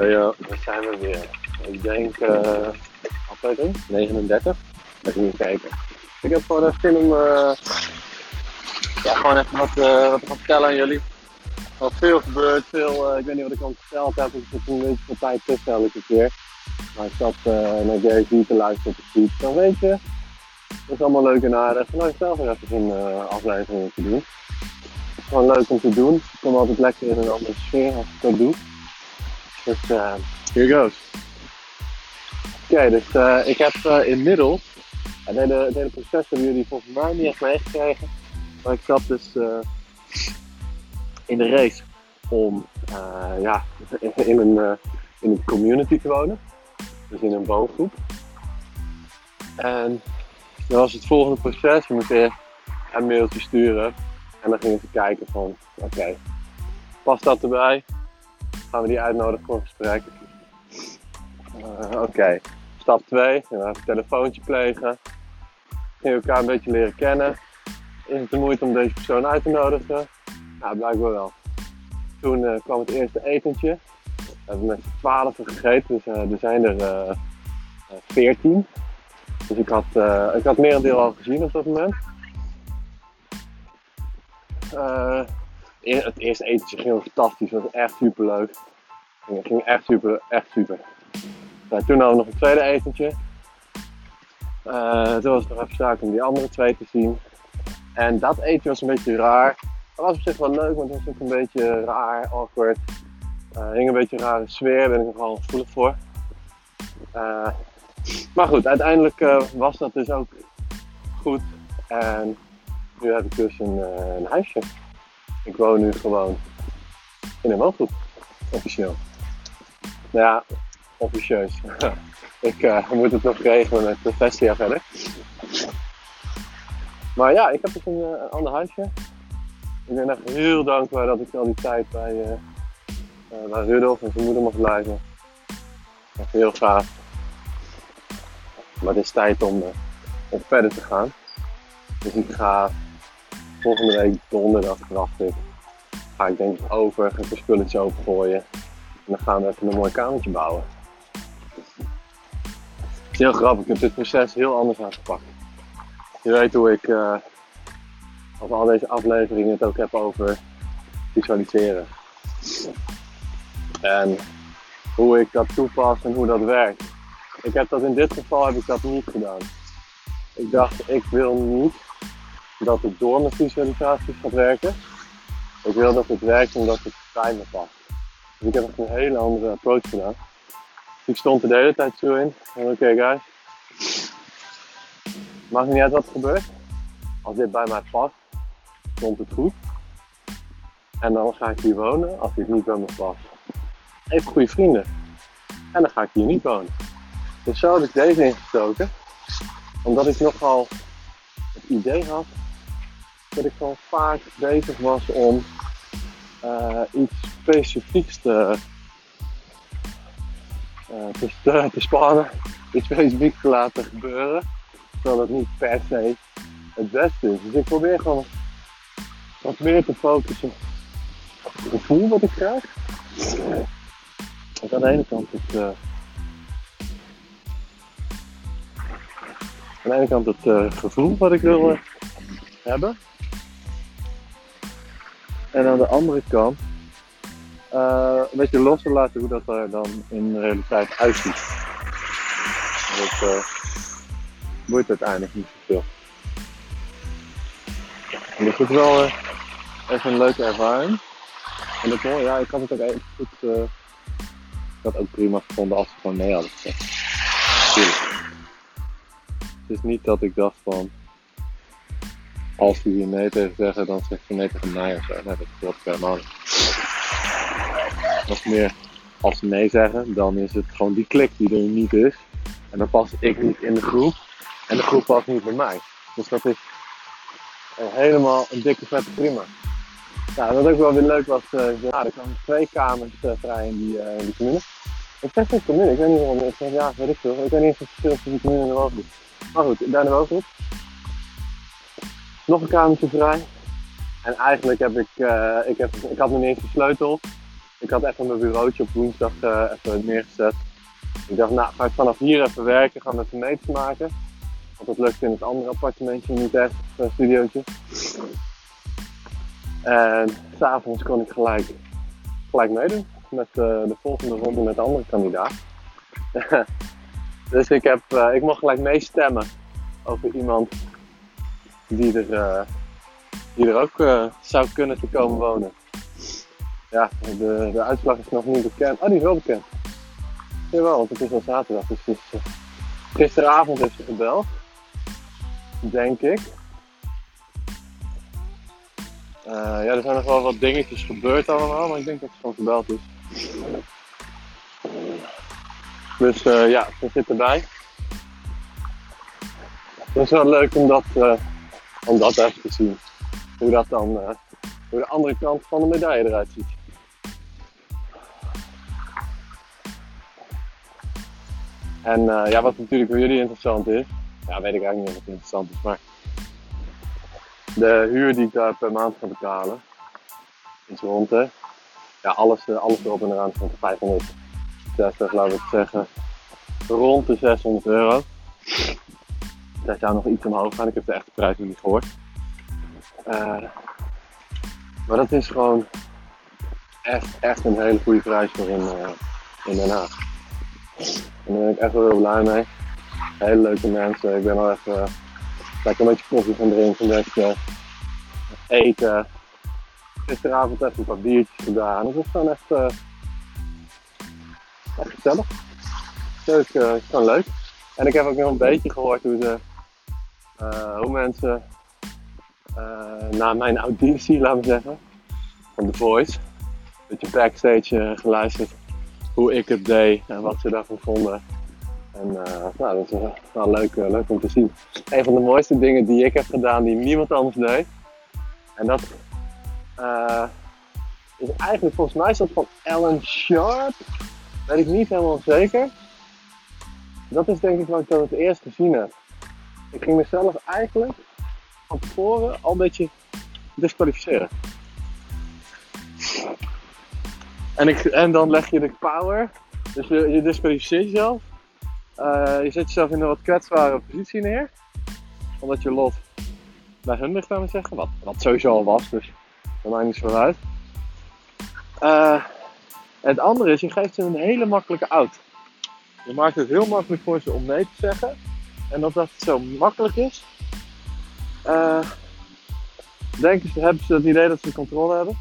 Ja, ja, daar zijn we weer. Ik denk uh, aflevering 39. Even niet kijken. Ik heb gewoon even zin om uh, ja, gewoon even wat, wat te vertellen aan jullie. Is veel gebeurd, veel, ik weet niet wat ik al verteld heb, ik zit een beetje van tijd tussen elke keer. Maar ik zat naar Gary te luisteren op de fiets. Dan weet je, dat is allemaal leuk en aardig. Nou, ik zelf even een aflevering te doen. Het is gewoon leuk om te doen. Ik kom altijd lekker in een andere sfeer als ik dat doe. Dus uh, here goes. Oké, dus uh, ik heb uh, inmiddels, het hele, het proces hebben jullie volgens mij niet echt meegekregen, maar ik zat dus in de race om ja, in, een, in een community te wonen, dus in een woongroep. En dan was het volgende proces, je moet weer een mailtje sturen en dan gingen ze kijken van, oké, past dat erbij? Gaan we die uitnodigen voor een gesprek. Uh, Oké, stap 2, een telefoontje plegen. Ging elkaar een beetje leren kennen. Is het de moeite om deze persoon uit te nodigen? Nou, blijkbaar wel. Toen uh, kwam het eerste etentje. We hebben met z'n 12 gegeten, dus uh, er zijn er 14. Dus ik had, ik had merendeel al gezien op dat moment. Het eerste etentje ging fantastisch, het was echt super leuk. Het ging echt super, echt super. Toen hadden we nog een tweede etentje. Uh, toen was het nog even zaak om die andere twee te zien. En dat eten was een beetje raar. Dat was op zich wel leuk, maar het was ook een beetje raar, awkward. Uh, hing een beetje een rare sfeer, daar ben ik nogal gevoelig voor. Uh, maar goed, uiteindelijk was dat dus ook goed. En nu heb ik dus een, een huisje. Ik woon nu gewoon in een woongroep, officieel. Nou ja, officieus. ik uh, moet het nog regelen met de Vestia verder. Maar ja, ik heb dus een, uh, ander huisje. Ik ben echt heel dankbaar dat ik al die tijd bij, uh, bij Rudolf en zijn moeder mag blijven. Echt heel gaaf. Maar het is tijd om, om verder te gaan. Dus ik ga volgende week donderdag dacht ik, ga ik denk ik over, ga ik een spulletje opengooien. En dan gaan we even een mooi kamertje bouwen. Het is heel grappig, ik heb dit proces heel anders aangepakt. Je weet hoe ik uh, al deze afleveringen het ook heb over visualiseren. En hoe ik dat toepas en hoe dat werkt. Ik heb dat in dit geval heb ik dat niet gedaan. Ik dacht, ik wil niet dat het door mijn visualisaties gaat werken. Ik wil dat het werkt omdat het bij me past. Dus ik heb een hele andere approach gedaan. Ik stond er de hele tijd zo in. oké guys, maakt niet uit wat er gebeurt. Als dit bij mij past, komt het goed. En dan ga ik hier wonen. Als dit niet bij me past, even goede vrienden. En dan ga ik hier niet wonen. Dus zo heb ik deze ingestoken. Omdat ik nogal het idee had dat ik gewoon vaak bezig was om uh, iets specifieks te, uh, spannen, iets specifieks te laten gebeuren, terwijl het niet per se het beste is. Dus ik probeer gewoon wat meer te focussen op het gevoel wat ik krijg. Aan de ene kant het, aan de ene kant het gevoel wat ik wil hebben. En aan de andere kant uh, een beetje los te laten hoe dat er dan in de realiteit uitziet. Dat uh, uiteindelijk niet zoveel. Dus het is wel uh, even een leuke ervaring. En dat mooi, ja, ik had het ook even goed. Had ook prima gevonden als ze gewoon nee hadden gezegd. Het is niet dat ik dacht van als ze hier nee tegen zeggen, dan zegt ze nee tegen mij of zo. Dat klopt helemaal niet. Nog meer, als ze nee zeggen, dan is het gewoon die klik die er niet is. En dan pas ik niet in de groep. En de groep past niet bij mij. Dus dat is helemaal een dikke vette prima. Ja, wat ook wel weer leuk was, uh, ja, er kwamen twee kamers uh, vrij in die, uh, in die commune. Ik zeg geen commune, ik weet niet waarom. Ja, weet ik veel. Ik weet niet eens het verschil tussen die commune en de woongroep. Maar goed, daar de woongroep nog een kamertje vrij. En eigenlijk heb ik, uh, ik, heb, ik had nog niet eens de sleutel. ik had even mijn bureautje op woensdag uh, even neergezet. Ik dacht, nou ga ik vanaf hier even werken, gaan we even meters maken. Want dat lukte in het andere appartementje niet echt, een studiootje. En s'avonds kon ik gelijk, gelijk meedoen met uh, de volgende ronde met de andere kandidaat. dus ik, heb, ik mocht gelijk meestemmen over iemand die er, uh, die er ook zou kunnen te komen wonen. Ja, de, de uitslag is nog niet bekend. Oh, die is wel bekend. Jawel, want het is al zaterdag. Dus is, gisteravond heeft ze gebeld. Denk ik. Ja, er zijn nog wel wat dingetjes gebeurd allemaal, maar ik denk dat het gewoon gebeld is. Dus ja, ze zit erbij. Het is wel leuk om dat, uh, om dat even te zien. Hoe dat dan, hoe de andere kant van de medaille eruit ziet. En ja, wat natuurlijk voor jullie interessant is, ja, weet ik eigenlijk niet of het interessant is, maar de huur die ik daar per maand ga betalen is rond de, ja, alles, alles erop en eraan de 560, laten we het zeggen, rond de 600 euro. Daar zou nog iets omhoog gaan, ik heb de echte prijs nog niet gehoord. Uh, maar dat is gewoon echt, echt een hele goede prijs voor in, uh, in Den Haag. En daar ben ik echt wel heel blij mee. Hele leuke mensen. Ik ben al even lekker een beetje koffie gaan drinken, beetje eten. Gisteravond even een paar biertjes gedaan. Het is gewoon echt, uh, echt gezellig. Leuk, uh, gewoon leuk. En ik heb ook nog een beetje gehoord hoe, ze, uh, hoe mensen na mijn auditie, laten we zeggen, van The Voice, een beetje backstage geluisterd hoe ik het deed en wat ze daarvan vonden. En nou, dat is wel leuk, uh, om te zien. Een van de mooiste dingen die ik heb gedaan die niemand anders deed. En dat is eigenlijk volgens mij dat van Alan Sharp. Weet ik niet helemaal zeker. Dat is denk ik wat ik dan het eerst gezien heb. Ik ging mezelf eigenlijk van tevoren al een beetje disqualificeren. En, en dan leg je de power. Dus je, je disqualificeert jezelf. Uh, je zet jezelf in een wat kwetsbare positie neer. Omdat je lot bij hun ligt, zeggen. Wat, wat sowieso al was, dus dat maakt niet zo uit. Uh, het andere is, je geeft ze een hele makkelijke out. Je maakt het heel makkelijk voor ze om nee te zeggen. En omdat het zo makkelijk is, uh, denken hebben ze het idee dat ze controle hebben.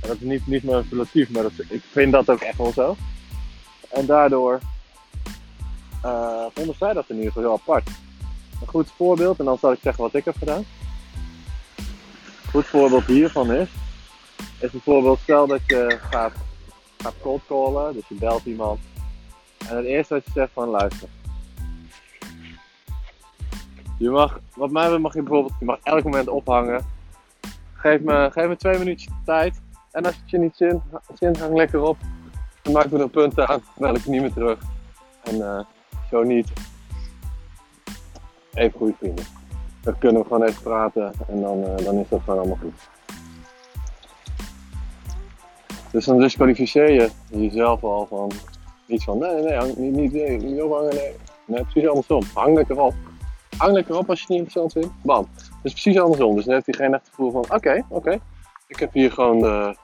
En dat is niet, niet manipulatief, maar dat, ik vind dat ook echt wel zo. En daardoor uh, vonden zij dat in ieder geval heel apart. Een goed voorbeeld, en dan zal ik zeggen wat ik heb gedaan. Een goed voorbeeld hiervan is, is bijvoorbeeld stel dat je gaat, gaat cold callen, dus je belt iemand. En het eerste wat je zegt van luister. Je mag, wat mij betreft mag je bijvoorbeeld, je mag elk moment ophangen. Geef me, geef me twee minuutjes tijd. En als het je niet zin, zin hang lekker op. Dan maak ik er een punt aan, bel ik niet meer terug. En uh, zo niet. Even goede vrienden. Dan kunnen we gewoon even praten en dan, uh, dan is dat gewoon allemaal goed. Dus dan disqualificeer je jezelf al van iets van nee, nee, nee, hang, niet, niet, niet, niet ophangen, nee. Nee, precies andersom. Hang lekker op. Hang lekker op als je het niet interessant vindt. Bam. Dus precies andersom. Dus dan heeft hij geen echt gevoel van oké, oké. Ik heb hier gewoon de,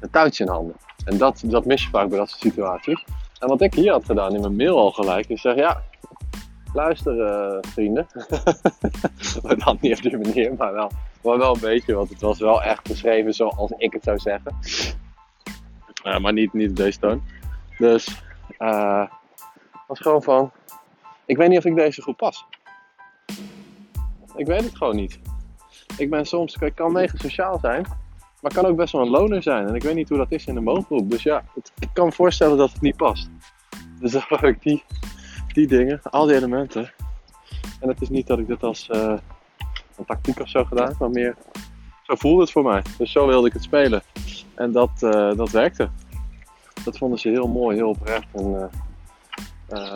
het touwtje in handen. En dat, dat mis je vaak bij dat soort situaties. En wat ik hier had gedaan in mijn mail al gelijk, is zeggen ja, luister uh, vrienden. maar dan niet op die manier, maar wel, maar wel een beetje, want het was wel echt geschreven zoals ik het zou zeggen. Uh, maar niet, niet op deze toon. Dus uh, was gewoon van, ik weet niet of ik deze groep pas. Ik weet het gewoon niet. Ik ben soms, ik kan mega sociaal zijn, maar kan ook best wel een loner zijn. En ik weet niet hoe dat is in de woongroep. Dus ja, ik kan me voorstellen dat het niet past. Dus dan heb ik die, die dingen, al die elementen. En het is niet dat ik dit als uh, een tactiek of zo gedaan maar meer zo voelde het voor mij. Dus zo wilde ik het spelen. En dat, uh, dat werkte. Dat vonden ze heel mooi, heel oprecht en uh,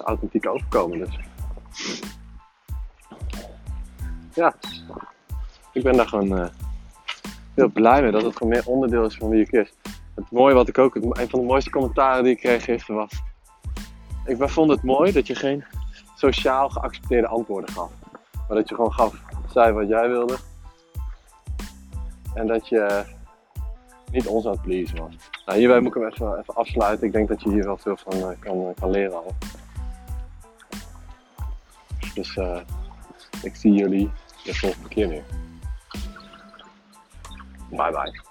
authentiek overkomen. Dus. Ja, ik ben daar gewoon heel blij mee dat het gewoon meer onderdeel is van wie ik is. het mooie wat ik ook, een van de mooiste commentaren die ik kreeg gisteren was. Ik vond het mooi dat je geen sociaal geaccepteerde antwoorden gaf. Maar dat je gewoon gaf, zei wat jij wilde. En dat je niet ons aan het pleasen was. Nou, hierbij moet ik hem even, afsluiten. Ik denk dat je hier wel veel van uh, kan, kan leren al. Dus uh, ik zie jullie de volgende keer weer. Bye bye.